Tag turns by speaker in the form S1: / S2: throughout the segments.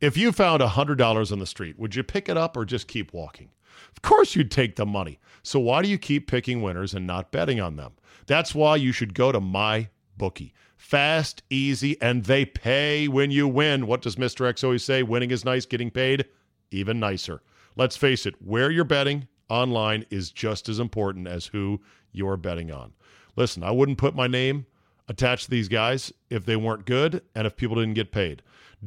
S1: If you found $100 on the street, would you pick it up or just keep walking? Of course, you'd take the money. So, why do you keep picking winners and not betting on them? That's why you should go to my bookie. Fast, easy, and they pay when you win. What does Mr. X always say? Winning is nice, getting paid even nicer. Let's face it, where you're betting online is just as important as who you're betting on. Listen, I wouldn't put my name attached to these guys if they weren't good and if people didn't get paid.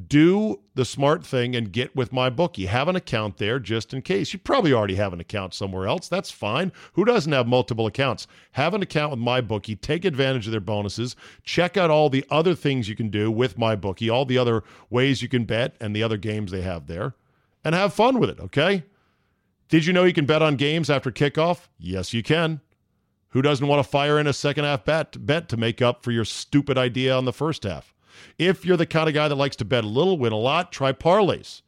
S1: Do the smart thing and get with my bookie. Have an account there just in case. You probably already have an account somewhere else. That's fine. Who doesn't have multiple accounts? Have an account with my bookie. Take advantage of their bonuses. Check out all the other things you can do with my bookie, all the other ways you can bet and the other games they have there, and have fun with it, okay? Did you know you can bet on games after kickoff? Yes, you can. Who doesn't want to fire in a second half bet bet to make up for your stupid idea on the first half? If you're the kind of guy that likes to bet a little, win a lot, try parlays.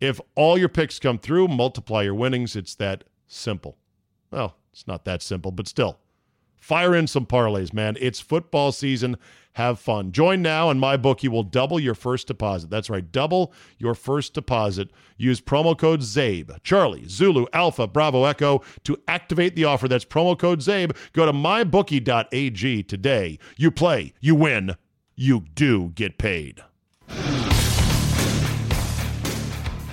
S1: If all your picks come through, multiply your winnings. It's that simple. Well, it's not that simple, but still. Fire in some parlays, man. It's football season. Have fun. Join now, and my bookie will double your first deposit. That's right, double your first deposit. Use promo code CZABE, Charlie, Zulu, Alpha, Bravo, Echo to activate the offer. That's promo code CZABE. Go to mybookie.ag today. You play, you win, you do get paid.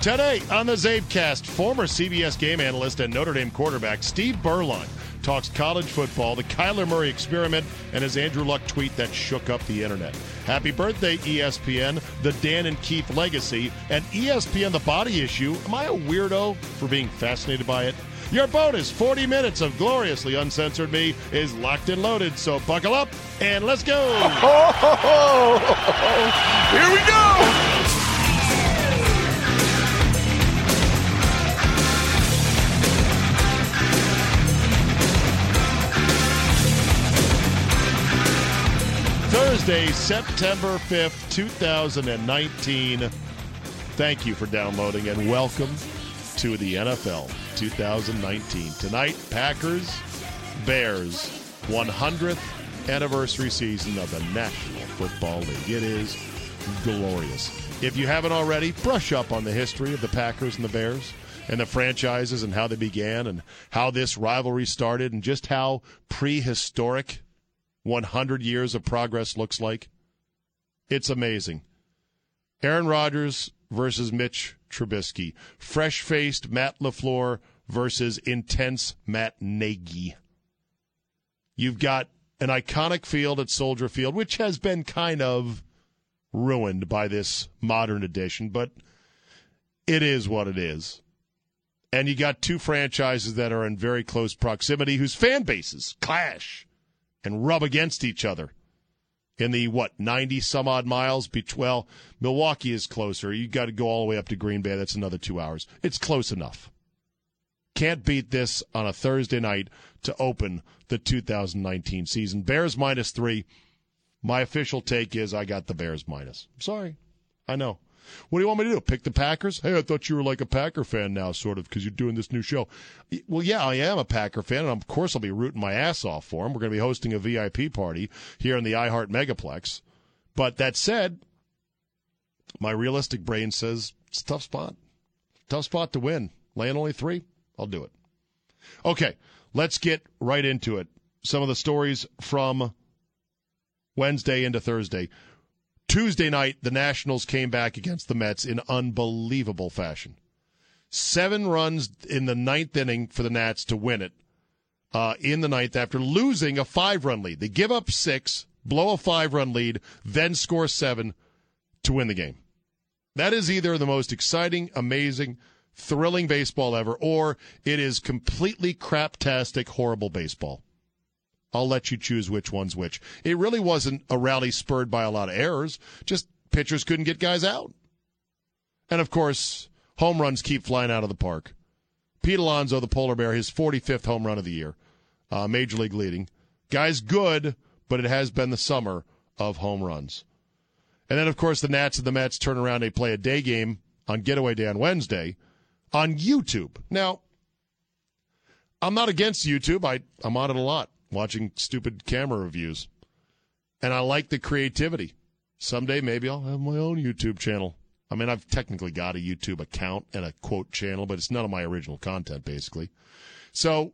S1: Today on the CzabeCast, former CBS game analyst and Notre Dame quarterback Steve Beuerlein talks college football, the Kyler Murray experiment, and his Andrew Luck tweet that shook up the internet. Happy birthday, ESPN, the Dan and Keith legacy, and ESPN the body issue. Am I a weirdo for being fascinated by it? Your bonus 40 minutes of gloriously uncensored me is locked and loaded, so buckle up and let's go.
S2: Here we go.
S1: September 5th, 2019. Thank you for downloading and welcome to the NFL 2019. Tonight, Packers, Bears, 100th anniversary season of the National Football League. It is glorious. If you haven't already, brush up on the history of the Packers and the Bears and the franchises and how they began and how this rivalry started and just how prehistoric 100 years of progress looks like. It's amazing. Aaron Rodgers versus Mitch Trubisky. Fresh faced Matt LaFleur versus intense Matt Nagy. You've got an iconic field at Soldier Field, which has been kind of ruined by this modern edition, but it is what it is. And you got two franchises that are in very close proximity whose fan bases clash and rub against each other in the what 90 some odd miles between well milwaukee is closer. You got to go all the way up to green bay. That's another two hours. It's close enough. Can't beat this on a thursday night to open the 2019 season. Bears minus three. My official take is i got the bears minus. Sorry. I know what do you want me to do? Pick the Packers? Hey, I thought you were like a Packer fan now, sort of, because you're doing this new show. Well, yeah, I am a Packer fan, and of course I'll be rooting my ass off for them. We're going to be hosting a VIP party here in the iHeart Megaplex. But that said, my realistic brain says it's a tough spot. Tough spot to win. Laying only three, I'll do it. Okay, let's get right into it. Some of the stories from Wednesday into Thursday. Tuesday night, the Nationals came back against the Mets in unbelievable fashion. Seven runs in the ninth inning for the Nats to win it uh, in the ninth after losing a five run lead. They give up six, blow a five run lead, then score seven to win the game. That is either the most exciting, amazing, thrilling baseball ever, or it is completely craptastic, horrible baseball. I'll let you choose which one's which. It really wasn't a rally spurred by a lot of errors, just pitchers couldn't get guys out. And of course, home runs keep flying out of the park. Pete Alonso, the polar bear, his 45th home run of the year, uh, major league leading. Guy's good, but it has been the summer of home runs. And then, of course, the Nats and the Mets turn around. They play a day game on Getaway Day on Wednesday on YouTube. Now, I'm not against YouTube. I, I'm on it a lot watching stupid camera reviews. And I like the creativity. Someday maybe I'll have my own YouTube channel. I mean, I've technically got a YouTube account and a quote channel, but it's none of my original content, basically. So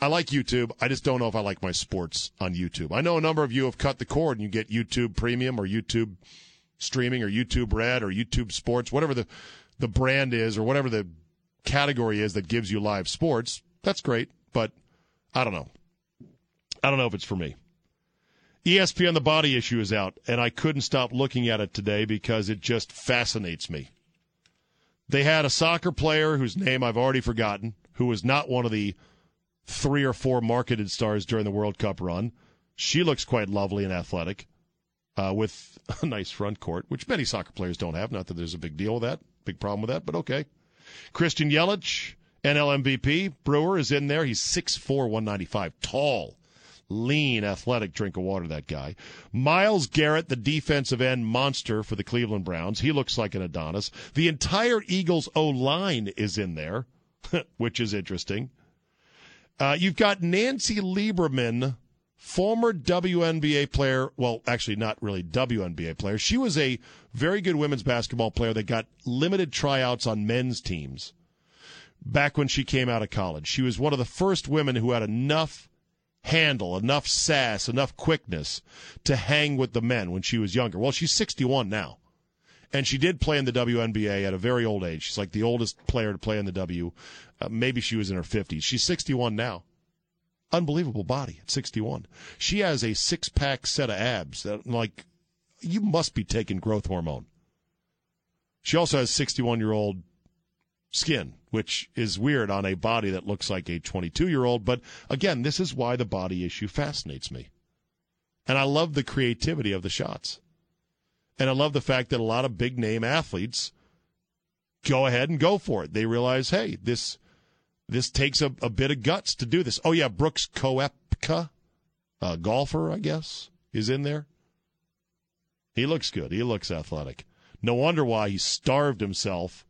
S1: I like YouTube. I just don't know if I like my sports on YouTube. I know a number of you have cut the cord and you get YouTube Premium or YouTube Streaming or YouTube Red or YouTube Sports, whatever the, the brand is or whatever the category is that gives you live sports. That's great, but I don't know. I don't know if it's for me. ESPN The Body Issue is out, and I couldn't stop looking at it today because it just fascinates me. They had a soccer player whose name I've already forgotten, who was not one of the three or four marketed stars during the World Cup run. She looks quite lovely and athletic uh, with a nice front court, which many soccer players don't have. Not that there's a big deal with that, big problem with that, but okay. Christian Yelich, NL MVP. Brewer is in there. He's 6'4, 195. Tall lean, athletic drink of water, that guy. Myles Garrett, the defensive end monster for the Cleveland Browns. He looks like an Adonis. The entire Eagles O line is in there, which is interesting. Uh, you've got Nancy Lieberman, former WNBA player. Well, actually, not really WNBA player. She was a very good women's basketball player that got limited tryouts on men's teams back when she came out of college. She was one of the first women who had enough handle, enough sass, enough quickness to hang with the men when she was younger. Well, she's 61 now. And she did play in the WNBA at a very old age. She's like the oldest player to play in the W. Uh, maybe she was in her 50s. She's 61 now. Unbelievable body at 61. She has a six pack set of abs that, like, you must be taking growth hormone. She also has 61 year old skin, which is weird on a body that looks like a 22 year old. But again, this is why the body issue fascinates me. And I love the creativity of the shots. And I love the fact that a lot of big name athletes go ahead and go for it. They realize, hey, this this takes a, a bit of guts to do this. Oh yeah, Brooks Koepka, a golfer, I guess, is in there. He looks good. He looks athletic. No wonder why he starved himself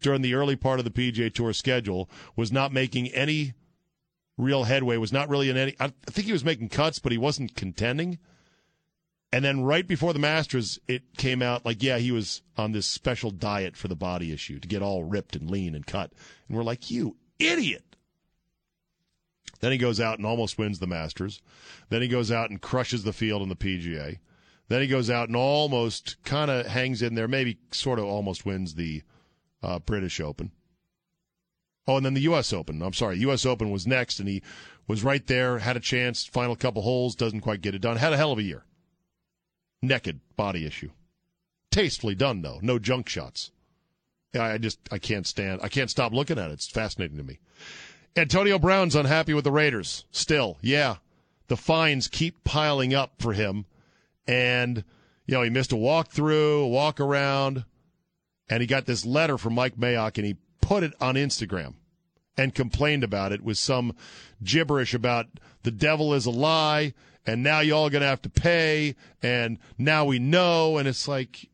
S1: during the early part of the PGA Tour schedule, was not making any real headway, was not really in any. I think he was making cuts, but he wasn't contending. And then right before the Masters, it came out like, yeah, he was on this special diet for the body issue to get all ripped and lean and cut. And we're like, you idiot. Then he goes out and almost wins the Masters. Then he goes out and crushes the field in the PGA. Then he goes out and almost kind of hangs in there, maybe sort of almost wins the uh, British Open. Oh, and then the U.S. Open. I'm sorry, U.S. Open was next, and he was right there, had a chance, final couple holes, doesn't quite get it done. Had a hell of a year. Naked body issue. Tastefully done, though. No junk shots. I just, I can't stand, I can't stop looking at it. It's fascinating to me. Antonio Brown's unhappy with the Raiders. Still, yeah. The fines keep piling up for him. And, you know, he missed a walkthrough, a walk around and he got this letter from Mike Mayock and he put it on Instagram and complained about it with some gibberish about the devil is a lie and now y'all going to have to pay and now we know and it's like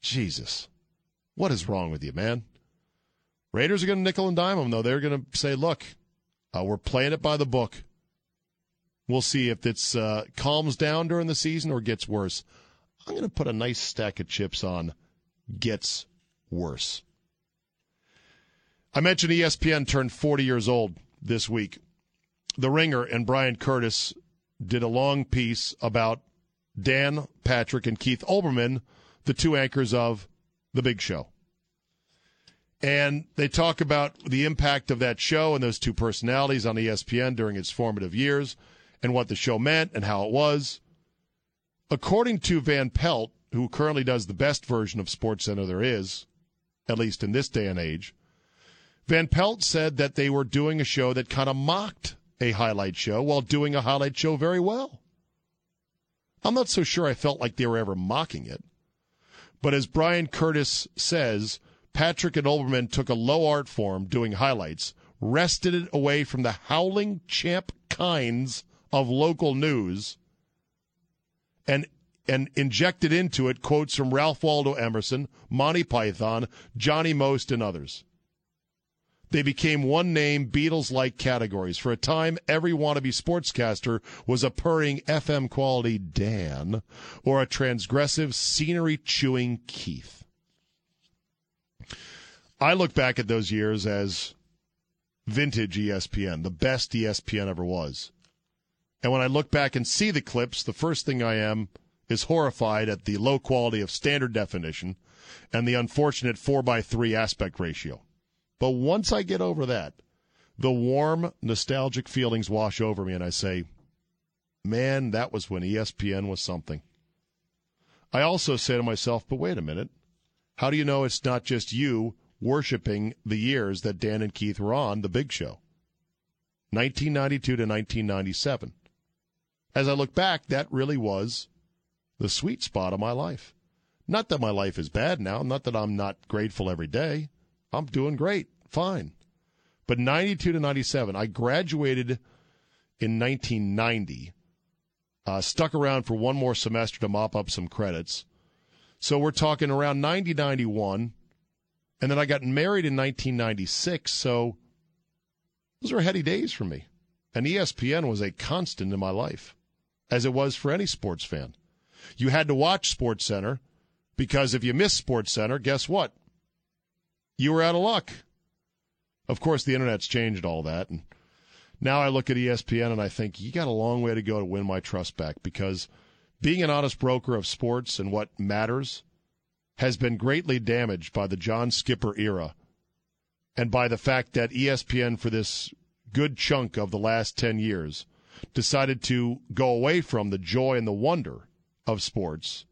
S1: Jesus. What is wrong with you, man? Raiders are going to nickel and dime them though. They're going to say, "Look, uh, we're playing it by the book. We'll see if it uh, calms down during the season or gets worse." I'm going to put a nice stack of chips on gets worse. I mentioned ESPN turned 40 years old this week. The Ringer and Bryan Curtis did a long piece about Dan Patrick and Keith Olbermann, the two anchors of The Big Show. And they talk about the impact of that show and those two personalities on ESPN during its formative years and what the show meant and how it was. According to Van Pelt, who currently does the best version of SportsCenter there is, at least in this day and age, Van Pelt said that they were doing a show that kind of mocked a highlight show while doing a highlight show very well. I'm not so sure I felt like they were ever mocking it. But as Bryan Curtis says, Patrick and Olbermann took a low art form doing highlights, wrested it away from the howling champ kinds of local news, and and injected into it quotes from Ralph Waldo Emerson, Monty Python, Johnny Most, and others. They became one name Beatles like categories. For a time, every wannabe sportscaster was a purring FM quality Dan or a transgressive scenery chewing Keith. I look back at those years as vintage ESPN, the best ESPN ever was. And when I look back and see the clips, the first thing I am is horrified at the low quality of standard definition and the unfortunate 4 by 3 aspect ratio. But once I get over that, the warm, nostalgic feelings wash over me, and I say, man, that was when ESPN was something. I also say to myself, but wait a minute. How do you know it's not just you worshiping the years that Dan and Keith were on the big show? 1992 to 1997. As I look back, that really was the sweet spot of my life. Not that my life is bad now, not that I'm not grateful every day. I'm doing great, fine. But 92 to 97, I graduated in 1990, uh, stuck around for one more semester to mop up some credits. So we're talking around 90, 91. And then I got married in 1996. So those were heady days for me. And ESPN was a constant in my life, as it was for any sports fan. You had to watch Sports Center because if you missed Sports Center, guess what? You were out of luck. Of course, the internet's changed all that. And now I look at ESPN and I think you got a long way to go to win my trust back because being an honest broker of sports and what matters has been greatly damaged by the John Skipper era and by the fact that ESPN, for this good chunk of the last 10 years, decided to go away from the joy and the wonder of sports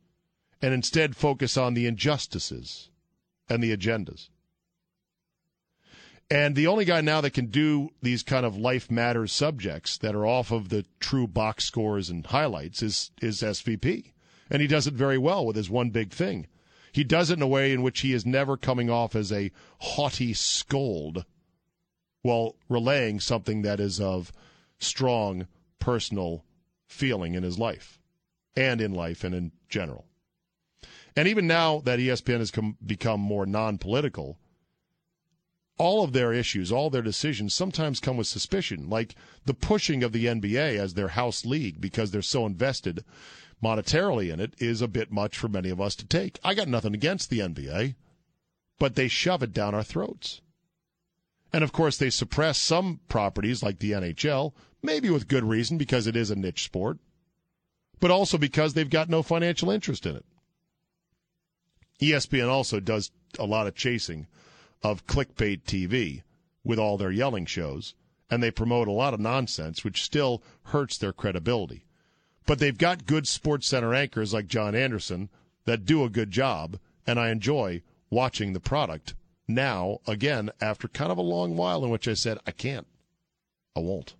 S1: and instead focus on the injustices and the agendas. And the only guy now that can do these kind of life matters subjects that are off of the true box scores and highlights is is SVP. And he does it very well with his one big thing. He does it in a way in which he is never coming off as a haughty scold while relaying something that is of strong personal feeling in his life and in life and in general. And even now that ESPN has come, become more non political, all of their issues, all their decisions sometimes come with suspicion, like the pushing of the NBA as their house league because they're so invested monetarily in it is a bit much for many of us to take. I got nothing against the NBA, but they shove it down our throats. And of course, they suppress some properties like the NHL, maybe with good reason because it is a niche sport, but also because they've got no financial interest in it. ESPN also does a lot of chasing of clickbait TV with all their yelling shows, and they promote a lot of nonsense, which still hurts their credibility. But they've got good Sports Center anchors like John Anderson that do a good job, and I enjoy watching the product now again after kind of a long while in which I said, I can't. I won't.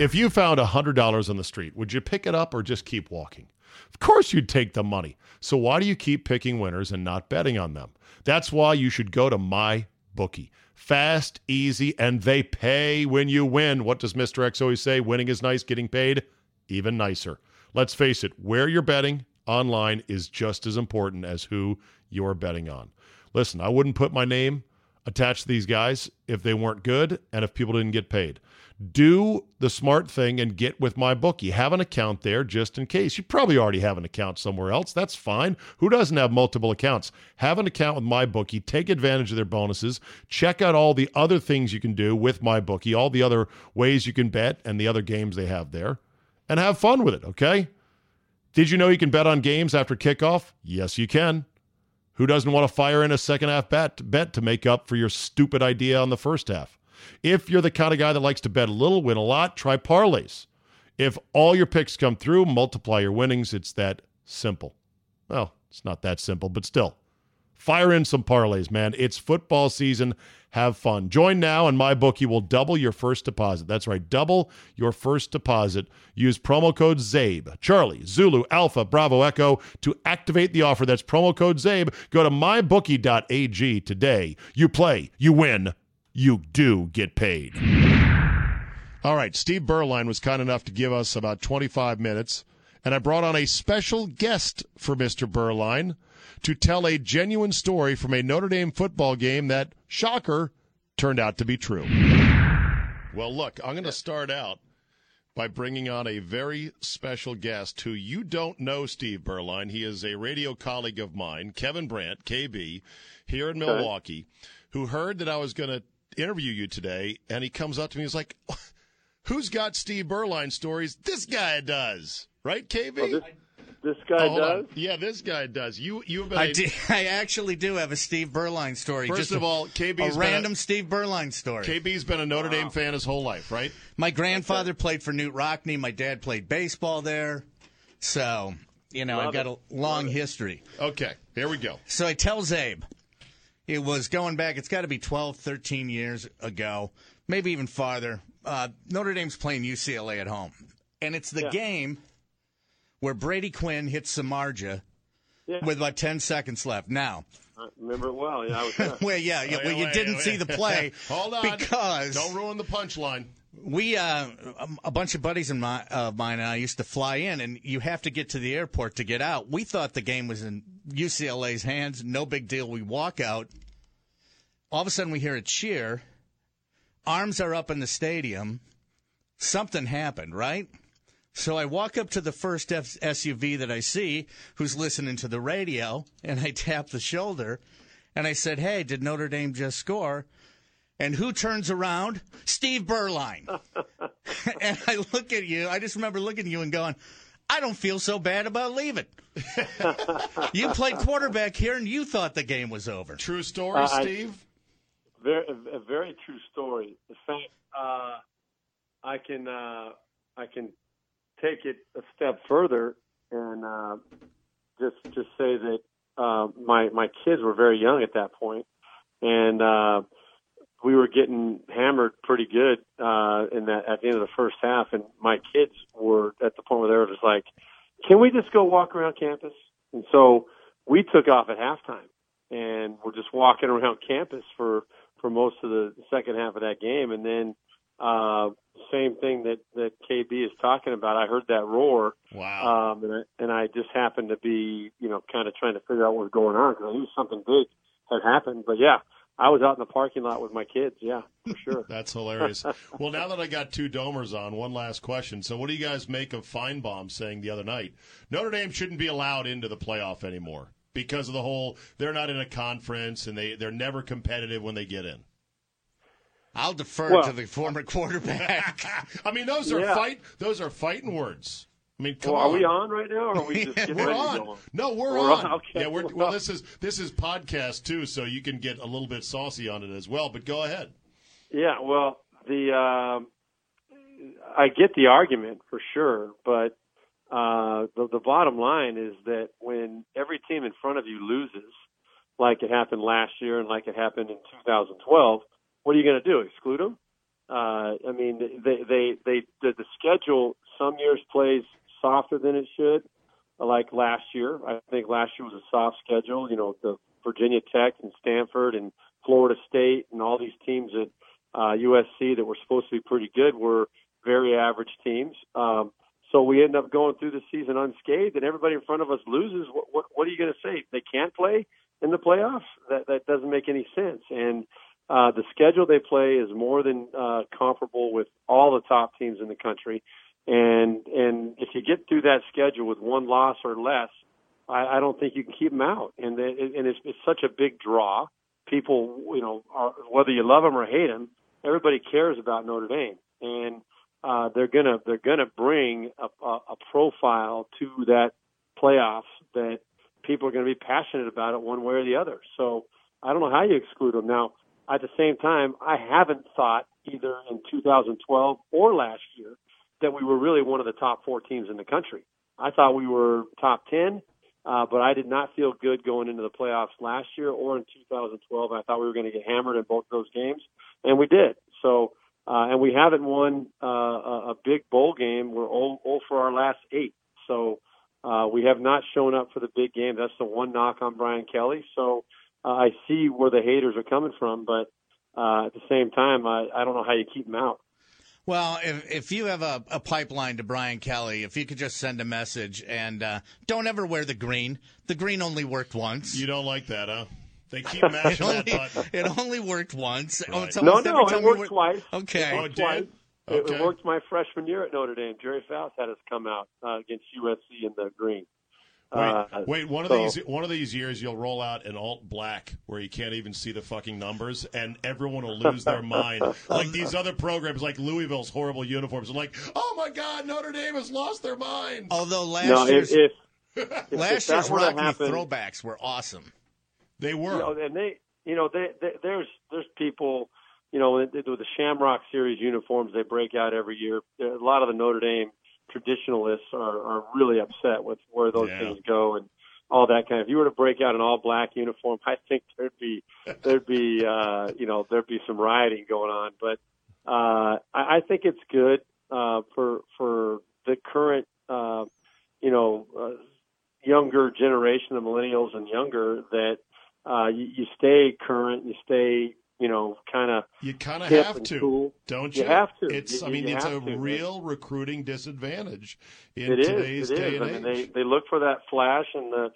S1: If you found $100 on the street, would you pick it up or just keep walking? Of course, you'd take the money. So why do you keep picking winners and not betting on them? That's why you should go to my bookie. Fast, easy, and they pay when you win. What does Mr. X always say? Winning is nice, getting paid even nicer. Let's face it, where you're betting online is just as important as who you're betting on. Listen, I wouldn't put my name attached to these guys if they weren't good and if people didn't get paid do the smart thing and get with my bookie. Have an account there just in case. You probably already have an account somewhere else. That's fine. Who doesn't have multiple accounts? Have an account with my bookie. Take advantage of their bonuses. Check out all the other things you can do with my bookie, all the other ways you can bet and the other games they have there, and have fun with it, okay? Did you know you can bet on games after kickoff? Yes, you can. Who doesn't want to fire in a second half bet bet to make up for your stupid idea on the first half? If you're the kind of guy that likes to bet a little, win a lot, try parlays. If all your picks come through, multiply your winnings. It's that simple. Well, it's not that simple, but still. Fire in some parlays, man. It's football season. Have fun. Join now, and my bookie will double your first deposit. That's right, double your first deposit. Use promo code CZABE, Charlie, Zulu, Alpha, Bravo, Echo to activate the offer. That's promo code CZABE. Go to mybookie.ag today. You play, you win you do get paid. All right, Steve Beuerlein was kind enough to give us about 25 minutes, and I brought on a special guest for Mr. Beuerlein to tell a genuine story from a Notre Dame football game that, shocker, turned out to be true. Well, look, I'm going to start out by bringing on a very special guest who you don't know, Steve Beuerlein. He is a radio colleague of mine, Kevin Brandt, KB, here in Milwaukee, who heard that I was going to interview you today, and he comes up to me. And he's like, "Who's got Steve Beuerlein stories? This guy does, right, KB?"
S3: Oh, this, this guy
S1: Oh,
S3: does.
S1: Yeah, this guy does. You you've been
S4: I,
S1: a-
S4: do, I actually do have a Steve Beuerlein story.
S1: First
S4: just
S1: of
S4: a,
S1: all, KB's
S4: a
S1: been a-
S4: random Steve Beuerlein story.
S1: KB's been a Notre Dame fan his whole life, right?
S4: My grandfather played for Knute Rockne. My dad played baseball there. So, you know, I've got
S3: it.
S4: a long history.
S1: Okay, here we go.
S4: So I tell Czabe, it was going back, it's got to be 12, 13 years ago, maybe even farther. Uh, Notre Dame's playing UCLA at home. And it's the
S3: Yeah.
S4: game where Brady Quinn hits Samardzija
S3: Yeah.
S4: with about 10 seconds left. Now,
S3: I remember it well. Yeah, I was there.
S4: well, yeah, yeah,
S1: Wait,
S4: well, you
S1: wait,
S4: didn't
S1: wait.
S4: see the play.
S1: Hold on.
S4: Because
S1: Don't ruin the punchline.
S4: we, uh, a bunch of buddies of mine, of mine and I used to fly in, and you have to get to the airport to get out. We thought the game was in UCLA's hands. No big deal. We walk out. All of a sudden, we hear a cheer. Arms are up in the stadium. Something happened, right? So I walk up to the first F- SUV that I see who's listening to the radio, and I tap the shoulder, and I said, Hey, did Notre Dame just score? And who turns around? Steve Beuerlein. and I look at you. I just remember looking at you and going, I don't feel so bad about leaving. you played quarterback here and you thought the game was over.
S1: True story,
S3: Uh, I-
S1: Steve.
S3: very, a, a very true story. In fact, uh, I can uh, I can take it a step further and uh, just just say that uh, my my kids were very young at that point, and uh, we were getting hammered pretty good uh, in that at the end of the first half, and my kids were at the point where they were just like, "Can we just go walk around campus?" And so we took off at halftime, and we're just walking around campus for for most of the second half of that game, and then uh, same thing that that KB is talking about. I heard that roar,
S1: Wow.
S3: um, and I, and I just happened to be, you know, kind of trying to figure out what was going on because I knew something big had happened. But yeah, I was out in the parking lot with my kids. Yeah, for sure.
S1: That's hilarious. well, now that I got two domers on, one last question. So, what do you guys make of Finebaum saying the other night Notre Dame shouldn't be allowed into the playoff anymore because of the whole they're not in a conference and they they're never competitive when they get in.
S4: I'll defer
S3: Well-
S4: to the former quarterback.
S1: I mean, those are
S3: Yeah.
S1: fight those are fighting words. I mean, come
S3: well, are
S1: on.
S3: we on right now, or are we just getting
S1: We're on. No, we're,
S3: We're
S1: on.
S3: on, okay.
S1: Yeah, we're,
S3: We're
S1: well, this is this is podcast too, so you can get a little bit saucy on it as well. But go ahead.
S3: Yeah, well, the um, I get the argument for sure, but uh, the, the bottom line is that when every team in front of you loses, like it happened last year and like it happened in 2012, what are you going to do? Exclude them? Uh, I mean, they they they the, the schedule some years plays softer than it should. Like last year, I think last year was a soft schedule. You know, the Virginia Tech and Stanford and Florida State and all these teams at uh, USC that were supposed to be pretty good were very average teams. Um, so we end up going through the season unscathed, and everybody in front of us loses. What what, what are you going to say? They can't play in the playoffs? That that doesn't make any sense. And uh, the schedule they play is more than uh, comparable with all the top teams in the country. And and if you get through that schedule with one loss or less, I, I don't think you can keep them out. And the, and it's, it's such a big draw. People, you know, are, whether you love them or hate them, everybody cares about Notre Dame, and uh, they're gonna they're gonna bring a, a, a profile to that playoffs that people are going to be passionate about it one way or the other. So I don't know how you exclude them. Now, at the same time, I haven't thought either in 2012 or last year that we were really one of the top four teams in the country. I thought we were top 10, uh, but I did not feel good going into the playoffs last year or in 2012. I thought we were going to get hammered in both those games, and we did. So, uh, and we haven't won uh, a, big bowl game. We're all, all for our last eight. So, uh, we have not shown up for the big game. That's the one knock on Brian Kelly. So, uh, I see where the haters are coming from, but uh, at the same time, I, I don't know how you keep them out.
S4: Well, if if you have a, a pipeline to Brian Kelly, if you could just send a message and uh, don't ever wear the green. The green only worked once.
S1: You don't like that, huh? They keep
S4: it,
S1: mashing that button.
S4: it only worked once. Oh,
S1: Right.
S4: it's
S3: No, no, it
S4: time
S3: worked
S4: were-
S3: twice.
S4: Okay.
S1: Oh,
S3: It
S1: it
S3: worked twice.
S1: did?
S3: It, it worked my freshman year at Notre Dame. Gerry Faust had us come out uh, against USC in the green.
S1: Wait,
S3: Uh,
S1: wait. One of
S3: so-
S1: these, one of these years, you'll roll out an alt black where you can't even see the fucking numbers, and everyone will lose their mind. Like these other programs, like Louisville's horrible uniforms, are like, oh my god, Notre Dame has lost their mind.
S4: Although last
S3: No,
S4: year's
S3: if, if, if
S4: last
S3: that
S4: year's Rockne
S3: happen,
S4: throwbacks were awesome.
S1: They were.
S3: you know, and they, you know, they, they, there's there's people, you know, with the Shamrock Series uniforms they break out every year. A lot of the Notre Dame traditionalists are are really upset with where those
S1: Yeah.
S3: things go and all that kind of. If you were to break out an all black uniform, I think there'd be there'd be uh, you know there'd be some rioting going on. But uh, I, I think it's good uh, for for the current uh, you know uh, younger generation of millennials and younger that uh, you, you stay current, you stay you know
S1: you kind of have to,
S3: cool.
S1: don't
S3: You
S1: you?
S3: have to.
S1: It's.
S3: You-
S1: I mean, it's a
S3: to,
S1: real recruiting disadvantage in
S3: It is.
S1: today's
S3: It
S1: day
S3: is.
S1: and
S3: I mean,
S1: age.
S3: they they look for that flash and the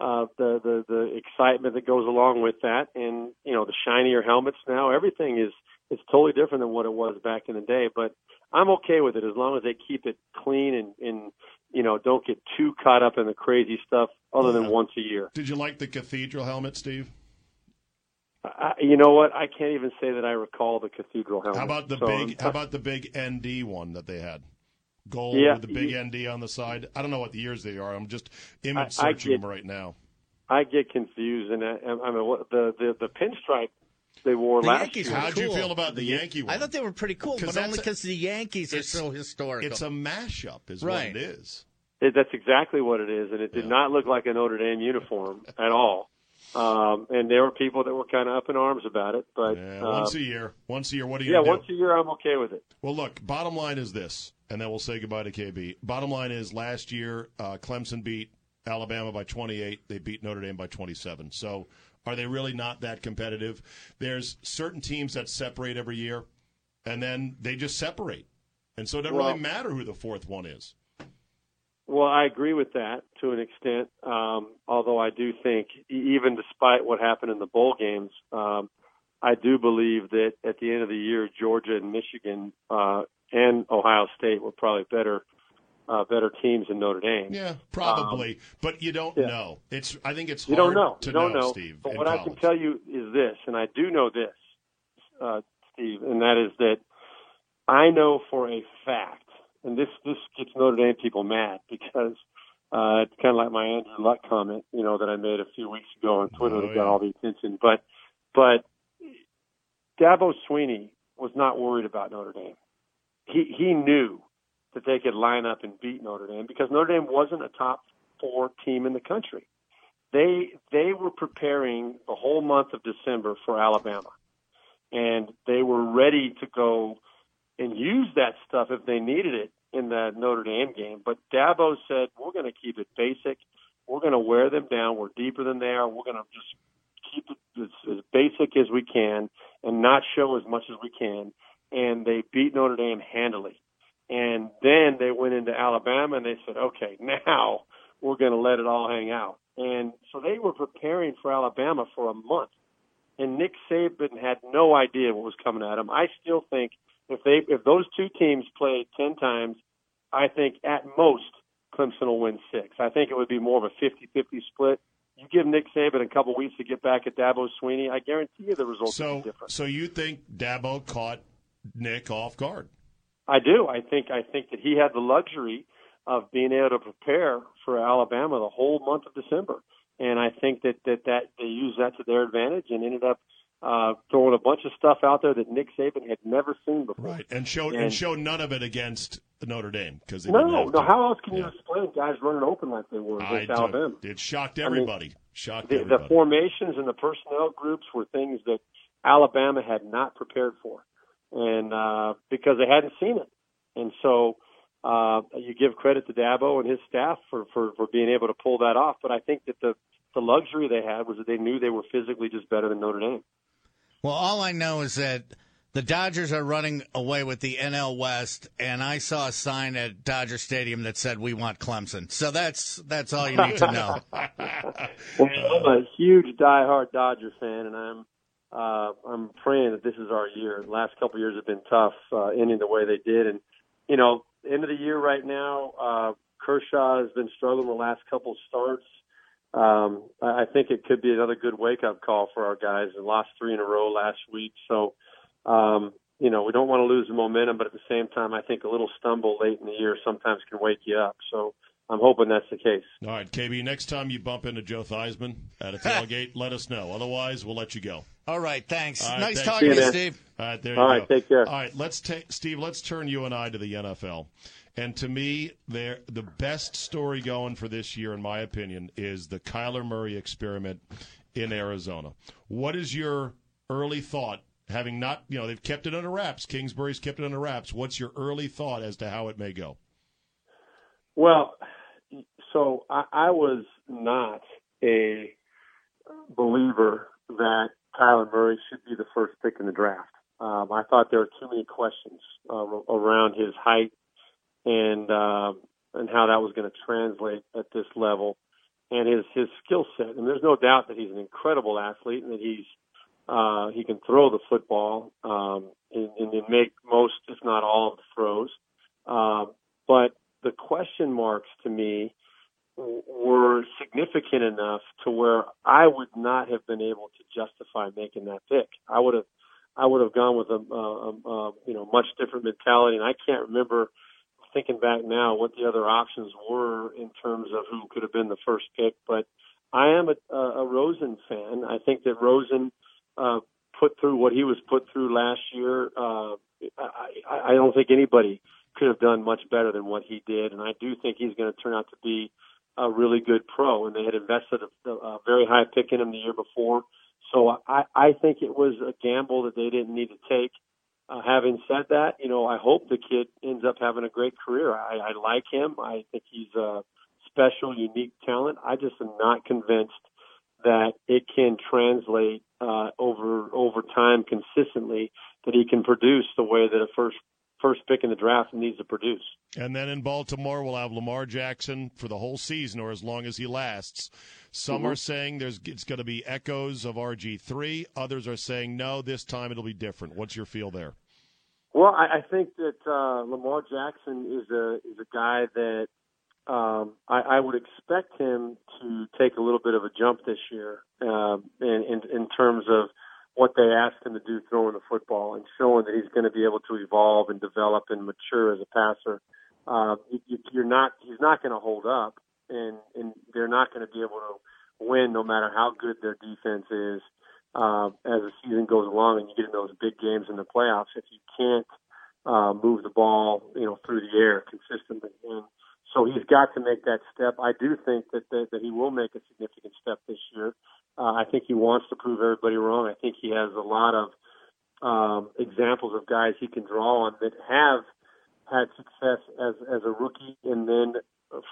S3: uh, the the the excitement that goes along with that, and you know the shinier helmets now. Everything is is totally different than what it was back in the day. But I'm okay with it as long as they keep it clean and and you know don't get too caught up in the crazy stuff other than once a year.
S1: Did you like the cathedral helmet, Steve?
S3: I, you know what? I can't even say that I recall the cathedral helmet.
S1: How about the
S3: So,
S1: big? How about the big ND one that they had? Gold
S3: Yeah,
S1: with the big
S3: you-
S1: ND on the side. I don't know what the years they are. I'm just image
S3: I- I
S1: searching
S3: get-
S1: them right now.
S3: I get confused, and I, I mean what, the the the pinstripe they wore
S4: The
S3: last
S4: Yankees
S3: year.
S4: were
S1: How'd you feel about the Yankee one?
S4: I thought they were pretty cool, but only because the Yankees are so historical.
S1: It's a mashup, is
S4: Right.
S1: what it is.
S3: It, that's exactly what it is, and it did
S1: Yeah.
S3: not look like a Notre Dame uniform at all. Um, and there were people that were kind of up in arms about it, but
S1: Yeah, once a year. Once a year. What are you
S3: yeah,
S1: do?
S3: once a year I'm okay with it.
S1: Well, look. Bottom line is this, and then we'll say goodbye to KB. Bottom line is last year uh, Clemson beat Alabama by 28. They beat Notre Dame by 27. So are they really not that competitive? There's certain teams that separate every year, and then they just separate, and so it doesn't
S3: Well-
S1: really matter who the fourth one is.
S3: Well, I agree with that to an extent. Um, although I do think, even despite what happened in the bowl games, um, I do believe that at the end of the year, Georgia and Michigan uh, and Ohio State were probably better uh, better teams than Notre Dame.
S1: Yeah, probably, but you don't
S3: Um, yeah.
S1: know. It's. I think it's
S3: You
S1: hard
S3: don't know.
S1: to
S3: You don't know.
S1: Steve.
S3: but what I can tell you is this, and I do know this, uh, Steve, and that is that I know for a fact, and this this gets Notre Dame people mad because uh, it's kind of like my Andrew Luck comment, you know, that I made a few weeks ago on Twitter
S1: Oh,
S3: that
S1: yeah.
S3: got all the attention. But but Dabo Swinney was not worried about Notre Dame. He he knew that they could line up and beat Notre Dame because Notre Dame wasn't a top four team in the country. They they were preparing the whole month of December for Alabama, and they were ready to go and use that stuff if they needed it in that Notre Dame game. But Dabo said, "We're going to keep it basic. We're going to wear them down. We're deeper than they are. We're going to just keep it as, as basic as we can and not show as much as we can." And they beat Notre Dame handily. And then they went into Alabama and they said, "Okay, now we're going to let it all hang out." And so they were preparing for Alabama for a month. And Nick Saban had no idea what was coming at him. I still think if they if those two teams play 10 times, I think at most Clemson will win 6. I think it would be more of a 50-50 split. You give Nick Saban a couple weeks to get back at Dabo Swinney, I guarantee you the results will
S1: So,
S3: be different.
S1: so you think Dabo caught Nick off guard?
S3: I do. I think I think that he had the luxury of being able to prepare for Alabama the whole month of December, and I think that that, that they used that to their advantage and ended up uh, throwing a bunch of stuff out there that Nick Saban had never seen before.
S1: Right, and showed and,
S3: And-
S1: showed none of it against Notre Dame because
S3: No, no. How else can you explain guys running open like they were
S1: I
S3: against Alabama?
S1: It shocked
S3: mean,
S1: everybody. shocked
S3: The, the formations and the personnel groups were things that Alabama had not prepared for, and uh, because they hadn't seen it, and so uh, you give credit to Dabo and his staff for, for for being able to pull that off. But I think that the the luxury they had was that they knew they were physically just better than Notre Dame.
S4: Well, all I know is that the Dodgers are running away with the NL West, and I saw a sign at Dodger Stadium that said "We want Clemson." So that's that's all you need to know.
S3: Well, I'm a huge diehard Dodger fan, and I'm uh, I'm praying that this is our year. The last couple of years have been tough, uh, ending the way they did, and you know, end of the year right now. Uh, Kershaw has been struggling the last couple starts. Um, I think it could be another good wake up call for our guys. They lost three in a row last week, so um, you know we don't want to lose the momentum, but at the same time, I think a little stumble late in the year sometimes can wake you up. So I'm hoping that's the case.
S1: All right, KB. Next time you bump into Joe Theismann at a tailgate, let us know. Otherwise, we'll let you go.
S4: All right, thanks.
S1: All right,
S4: nice
S1: thanks.
S4: talking to you,
S3: you,
S4: Steve.
S1: All right, there you
S3: All
S1: go.
S3: take care.
S1: All right, let's take Steve. Let's turn you and I to the NFL. And to me, the best story going for this year, in my opinion, is the Kyler Murray experiment in Arizona. What is your early thought? Having not, you know, they've kept it under wraps. Kingsbury's kept it under wraps. What's your early thought as to how it may go?
S3: Well, so I, I was not a believer that Kyler Murray should be the first pick in the draft. Um, I thought there were too many questions uh, around his height and uh, and how that was going to translate at this level, and his his skill set. And there's no doubt that he's an incredible athlete and that he's uh, he can throw the football um, and, and make most, if not all, of the throws. Uh, but the question marks to me were significant enough to where I would not have been able to justify making that pick. I would have, I would have gone with a, a, a you know much different mentality, and I can't remember thinking back now what the other options were in terms of who could have been the first pick. But I am a, a Rosen fan. I think that Rosen uh, put through what he was put through last year. Uh, I, I don't think anybody could have done much better than what he did, and I do think he's going to turn out to be a really good pro. And they had invested a, a very high pick in him the year before, so I, I think it was a gamble that they didn't need to take. Uh, having said that, you know, I hope the kid ends up having a great career. I, I like him. I think he's a special, unique talent. I just am not convinced that it can translate uh, over over time consistently that he can produce the way that a first first pick in the draft needs to produce.
S1: And then in Baltimore, we'll have Lamar Jackson for the whole season or as long as he lasts. Some
S3: mm-hmm.
S1: are saying there's it's going to be echoes of RG3. Others are saying no, this time it'll be different. What's your feel there?
S3: Well, I, I think that uh, Lamar Jackson is a is a guy that um, I, I would expect him to take a little bit of a jump this year uh, in, in in terms of what they asked him to do throwing the football and showing that he's going to be able to evolve and develop and mature as a passer. Uh, you, you're not he's not going to hold up, and and they're not going to be able to win no matter how good their defense is uh, as the season goes along and you get in those big games in the playoffs if you can't uh, move the ball, you know, through the air consistently. And so he's got to make that step. I do think that that, that he will make a significant step this year. Uh, I think he wants to prove everybody wrong. I think he has a lot of um, examples of guys he can draw on that have had success as as a rookie, and then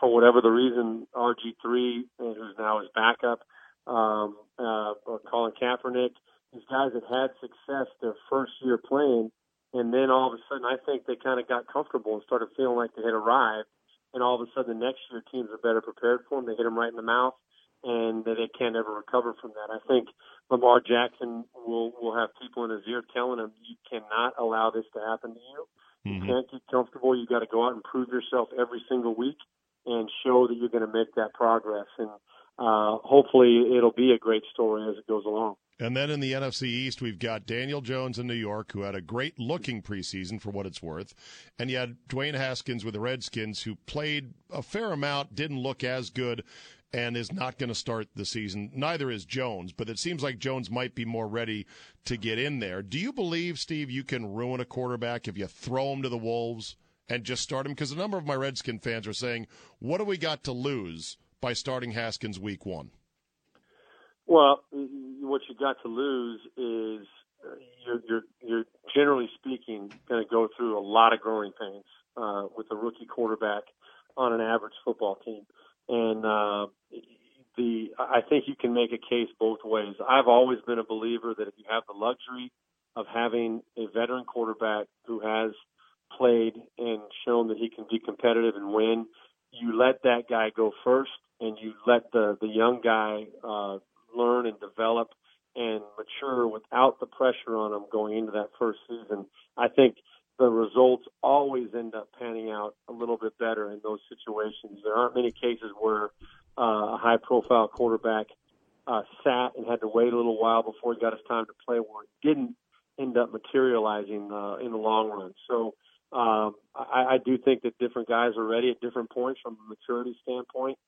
S3: for whatever the reason, RG three, who's now his backup, um, uh, or Colin Kaepernick, these guys that had success their first year playing, and then all of a sudden, I think they kind of got comfortable and started feeling like they had arrived and all of a sudden the next year teams are better prepared for them. They hit them right in the mouth, and that they can't ever recover from that. I think Lamar Jackson will will have people in his ear telling him, "You cannot allow this to happen to you. Mm-hmm. You can't get comfortable. You got to go out and prove yourself every single week and show that you're going to make that progress." And uh, hopefully, it'll be a great story as it goes along.
S1: And then in the NFC East, we've got Daniel Jones in New York, who had a great looking preseason for what it's worth. And you had Dwayne Haskins with the Redskins, who played a fair amount, didn't look as good, and is not going to start the season. Neither is Jones, but it seems like Jones might be more ready to get in there. Do you believe, Steve, you can ruin a quarterback if you throw him to the Wolves and just start him? Because a number of my Redskin fans are saying, what do we got to lose by starting Haskins week one?
S3: Well, what you got to lose is uh, you're, you're, you're generally speaking going to go through a lot of growing pains uh, with a rookie quarterback on an average football team, and uh, the I think you can make a case both ways. I've always been a believer that if you have the luxury of having a veteran quarterback who has played and shown that he can be competitive and win, you let that guy go first, and you let the the young guy uh, learn and develop and mature without the pressure on them going into that first season, I think the results always end up panning out a little bit better in those situations. There aren't many cases where uh, a high profile quarterback uh, sat and had to wait a little while before he got his time to play where it didn't end up materializing uh, in the long run. So um, I, I do think that different guys are ready at different points from a maturity standpoint.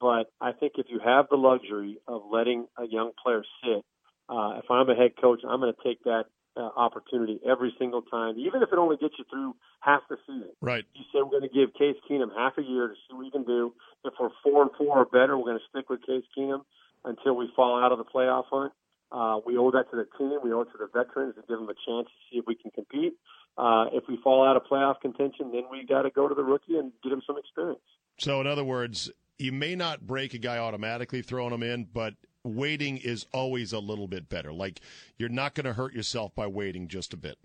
S3: But I think if you have the luxury of letting a young player sit, uh, if I'm a head coach, I'm going to take that uh, opportunity every single time, even if it only gets you through half the season.
S1: Right.
S3: You say we're going to give Case Keenum half a year to see what he can do. If we're four and four or better, we're going to stick with Case Keenum until we fall out of the playoff hunt. Uh, we owe that to the team. We owe it to the veterans to give them a chance to see if we can compete. Uh, if we fall out of playoff contention, then we got to go to the rookie and get him some experience.
S1: So, in other words, you may not break a guy automatically throwing him in, but waiting is always a little bit better. Like you're not going to hurt yourself by waiting just a bit.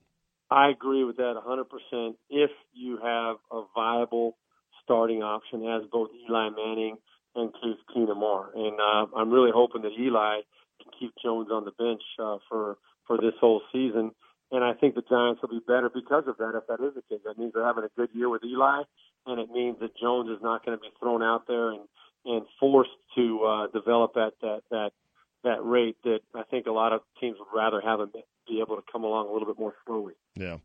S3: I agree with that 100%. If you have a viable starting option, as both Eli Manning and Case Keenum are, and uh, I'm really hoping that Eli can keep Jones on the bench uh, for for this whole season. And I think the Giants will be better because of that. If that is the case, that means they're having a good year with Eli, and it means that Jones is not going to be thrown out there and and forced to uh, develop at that that that rate that I think a lot of teams would rather have him be able to come along a little bit more slowly.
S1: Yeah.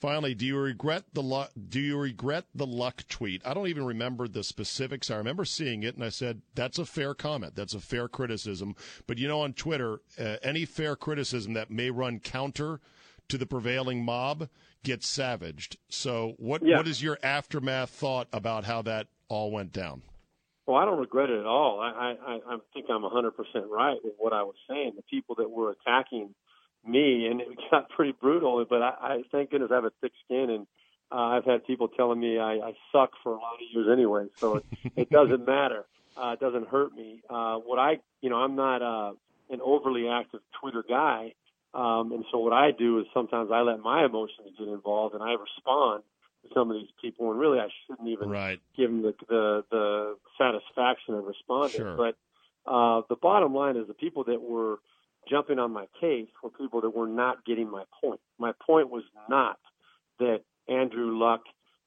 S1: Finally, do you regret the Luck? Do you regret the Luck tweet? I don't even remember the specifics. I remember seeing it, and I said that's a fair comment. That's a fair criticism. But you know, on Twitter, uh, any fair criticism that may run counter to the prevailing mob gets savaged. So, what
S3: yeah.
S1: what is your aftermath thought about how that all went down?
S3: Well, I don't regret it at all. I, I, I think I'm 100% right with what I was saying. The people that were attacking me, and it got pretty brutal, but I, I thank goodness I have a thick skin, and uh, I've had people telling me I, I suck for a lot of years anyway, so it, it doesn't matter. Uh, it doesn't hurt me. Uh, what I, you know, I'm not uh, an overly active Twitter guy, um, and so what I do is sometimes I let my emotions get involved, and I respond some of these people, and really I shouldn't even
S1: right.
S3: give them the, the the satisfaction of responding.
S1: Sure.
S3: But uh, the bottom line is the people that were jumping on my case were people that were not getting my point. My point was not that Andrew Luck,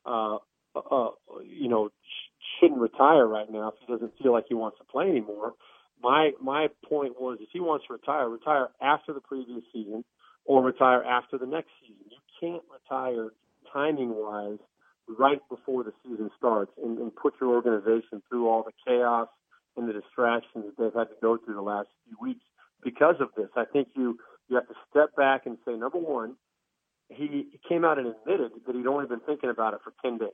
S3: uh, uh, you know, sh- shouldn't retire right now if he doesn't feel like he wants to play anymore. My my point was if he wants to retire, retire after the previous season or retire after the next season. You can't retire timing wise right before the season starts and, and put your organization through all the chaos and the distractions that they've had to go through the last few weeks because of this. I think you you have to step back and say, number one, he, he came out and admitted that he'd only been thinking about it for ten days.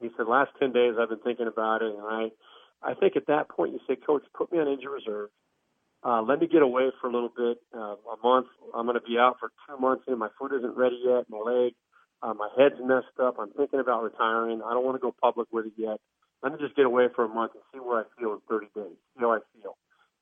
S3: He said, last ten days I've been thinking about it, and I I think at that point you say, Coach, put me on injury reserve. Uh, let me get away for a little bit, uh, a month. I'm going to be out for two months, and my foot isn't ready yet, my leg. Uh, my head's messed up. I'm thinking about retiring. I don't want to go public with it yet. Let me just get away for a month and see where I feel in 30 days. See how I feel.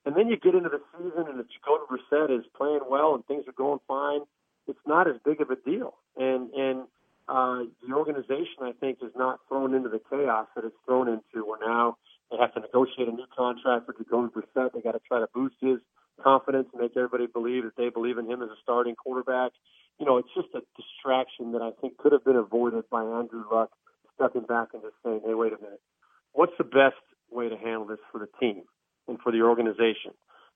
S3: And then you get into the season, and if Jacoby Brissett is playing well and things are going fine, it's not as big of a deal. And and uh, the organization, I think, is not thrown into the chaos that it's thrown into. Where now they have to negotiate a new contract for Jacoby Brissett. They got to try to boost his confidence and make everybody believe that they believe in him as a starting quarterback you know, it's just a distraction that I think could have been avoided by Andrew Luck stepping back and just saying, hey, wait a minute. What's the best way to handle this for the team and for the organization?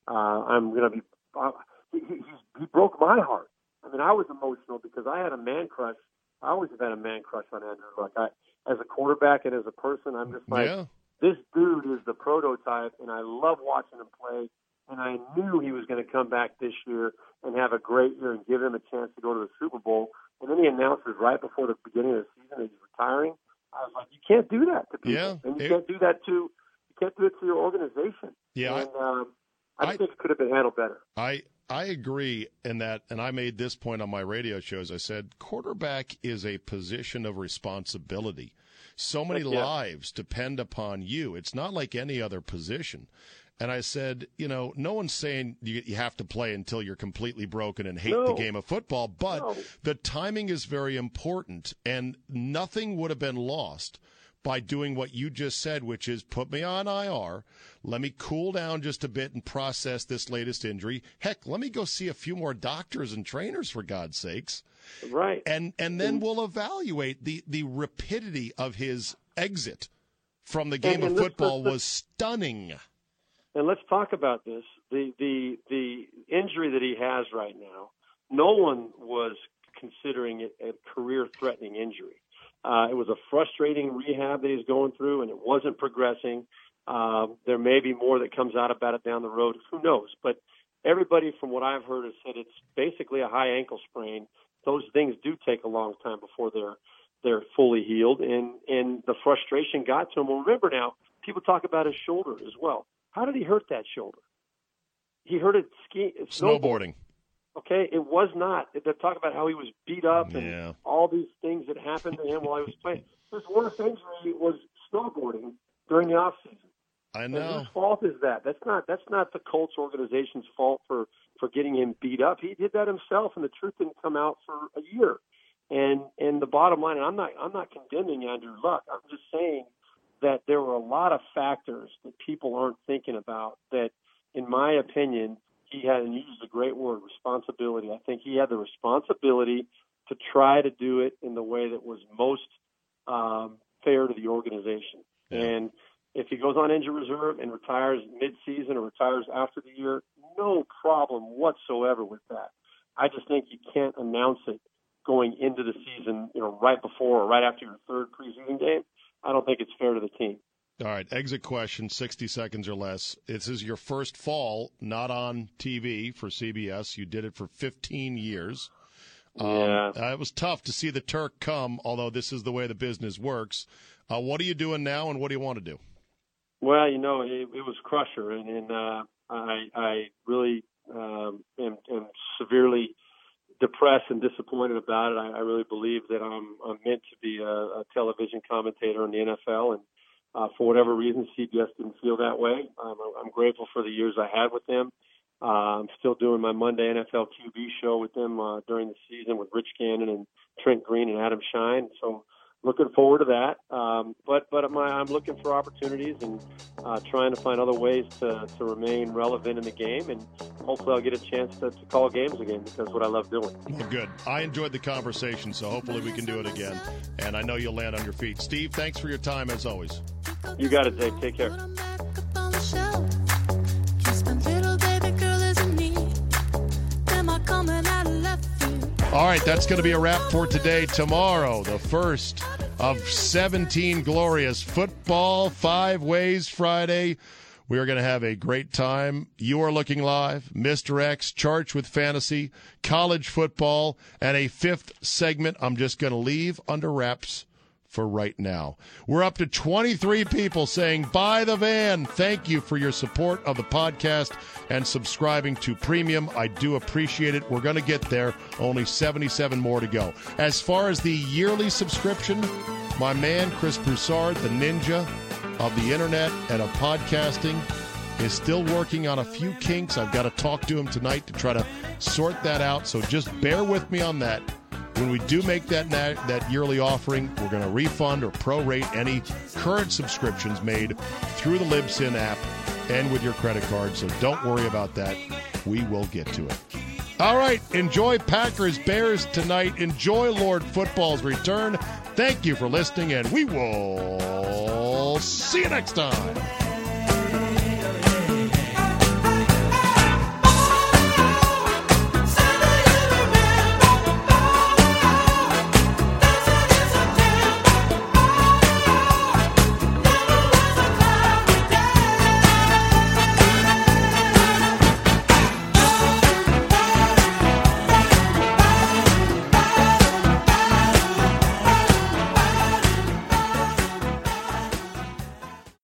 S3: Uh, I'm going to be. Uh, he, he, he broke my heart. I mean, I was emotional because I had a man crush. I always have had a man crush on Andrew Luck. I, as a quarterback and as a person, I'm just like,
S1: yeah.
S3: this dude is the prototype, and I love watching him play and I knew he was going to come back this year and have a great year and give him a chance to go to the Super Bowl. And then he announces right before the beginning of the season that he's retiring. I was like, you can't do that to people,
S1: yeah,
S3: and you
S1: it,
S3: can't do that to you can't do it to your organization.
S1: Yeah,
S3: and um, I,
S1: I
S3: think it could have been handled better.
S1: I I agree in that, and I made this point on my radio shows. I said quarterback is a position of responsibility. So many
S3: yeah.
S1: lives depend upon you. It's not like any other position. And I said, you know, no one's saying you, you have to play until you're completely broken and hate
S3: no.
S1: the game of football, but
S3: no.
S1: the timing is very important, and nothing would have been lost by doing what you just said, which is put me on IR. Let me cool down just a bit and process this latest injury. Heck, let me go see a few more doctors and trainers for God's sakes.
S3: Right.
S1: And and then we'll evaluate the the rapidity of his exit from the game
S3: And-
S1: of
S3: and let's-
S1: football
S3: let's-
S1: was stunning.
S3: And let's talk about this. The the the injury that he has right now. No one was considering it a career threatening injury. Uh, it was a frustrating rehab that he's going through, and it wasn't progressing. Um, there may be more that comes out about it down the road. Who knows? But everybody, from what I've heard, has said it's basically a high ankle sprain. Those things do take a long time before they're they're fully healed, and and the frustration got to him. Well, remember now, people talk about his shoulder as well. How did he hurt that shoulder? He hurt it ski
S1: Snowboarding.
S3: Okay, it was not. They're talking about how he was beat up and
S1: Yeah.
S3: all these things that happened to him while he was playing. His worst injury was snowboarding during the off season.
S1: I
S3: And
S1: know.
S3: whose fault is that? That's not that's not the Colts organization's fault for for getting him beat up. He did that himself, and the truth didn't come out for a year. And and the bottom line, and I'm not I'm not condemning Andrew Luck. I'm just saying that there were a lot of factors that people aren't thinking about. That, in my opinion, he had and used a great word, responsibility. I think he had the responsibility to try to do it in the way that was most um, fair to the organization.
S1: Yeah.
S3: And if he goes on injury reserve and retires mid-season or retires after the year, no problem whatsoever with that. I just think you can't announce it going into the season, you know, right before or right after your third preseason game. I don't think it's fair to the team.
S1: All right, exit question, 60 seconds or less. This is your first fall, not on TV for CBS. You did it for 15 years.
S3: Yeah.
S1: Uh, it was tough to see the Turk come, although this is the way the business works. Uh, what are you doing now, and what do you want to do?
S3: Well, you know, it, it was Crusher, and, and uh, I, I really um, am, am severely depressed and disappointed about it. I, I really believe that I'm, I'm meant to be a, a television commentator in the NFL, and uh, for whatever reason, CBS didn't feel that way. Um, I'm grateful for the years I had with them. Uh, I'm still doing my Monday NFL QB show with them uh, during the season with Rich Gannon and Trent Green and Adam Schein. So looking forward to that. Um, but but my, I'm looking for opportunities and uh, trying to find other ways to, to remain relevant in the game, and hopefully I'll get a chance to, to call games again because that's what I love doing.
S1: Well, good. I enjoyed the conversation, so hopefully we can do it again. And I know you'll land on your feet. Steve, thanks for your time as always.
S3: You got it, Dave. Take care.
S1: All right, that's going to be a wrap for today. Tomorrow, the first of 17 glorious football five ways Friday. We are going to have a great time. You are looking live, Mr. X, Charged with Fantasy, college football, and a fifth segment I'm just going to leave under wraps for right now. We're up to 23 people saying, buy the van. Thank you for your support of the podcast and subscribing to Premium. I do appreciate it. We're going to get there. Only 77 more to go. As far as the yearly subscription, my man, Chris Broussard, the ninja of the internet and of podcasting, is still working on a few kinks. I've got to talk to him tonight to try to sort that out. So just bear with me on that. When we do make that na- that yearly offering, we're going to refund or prorate any current subscriptions made through the Libsyn app and with your credit card. So don't worry about that. We will get to it. All right, enjoy Packers Bears tonight. Enjoy Lord Football's return. Thank you for listening, and we will see you next time.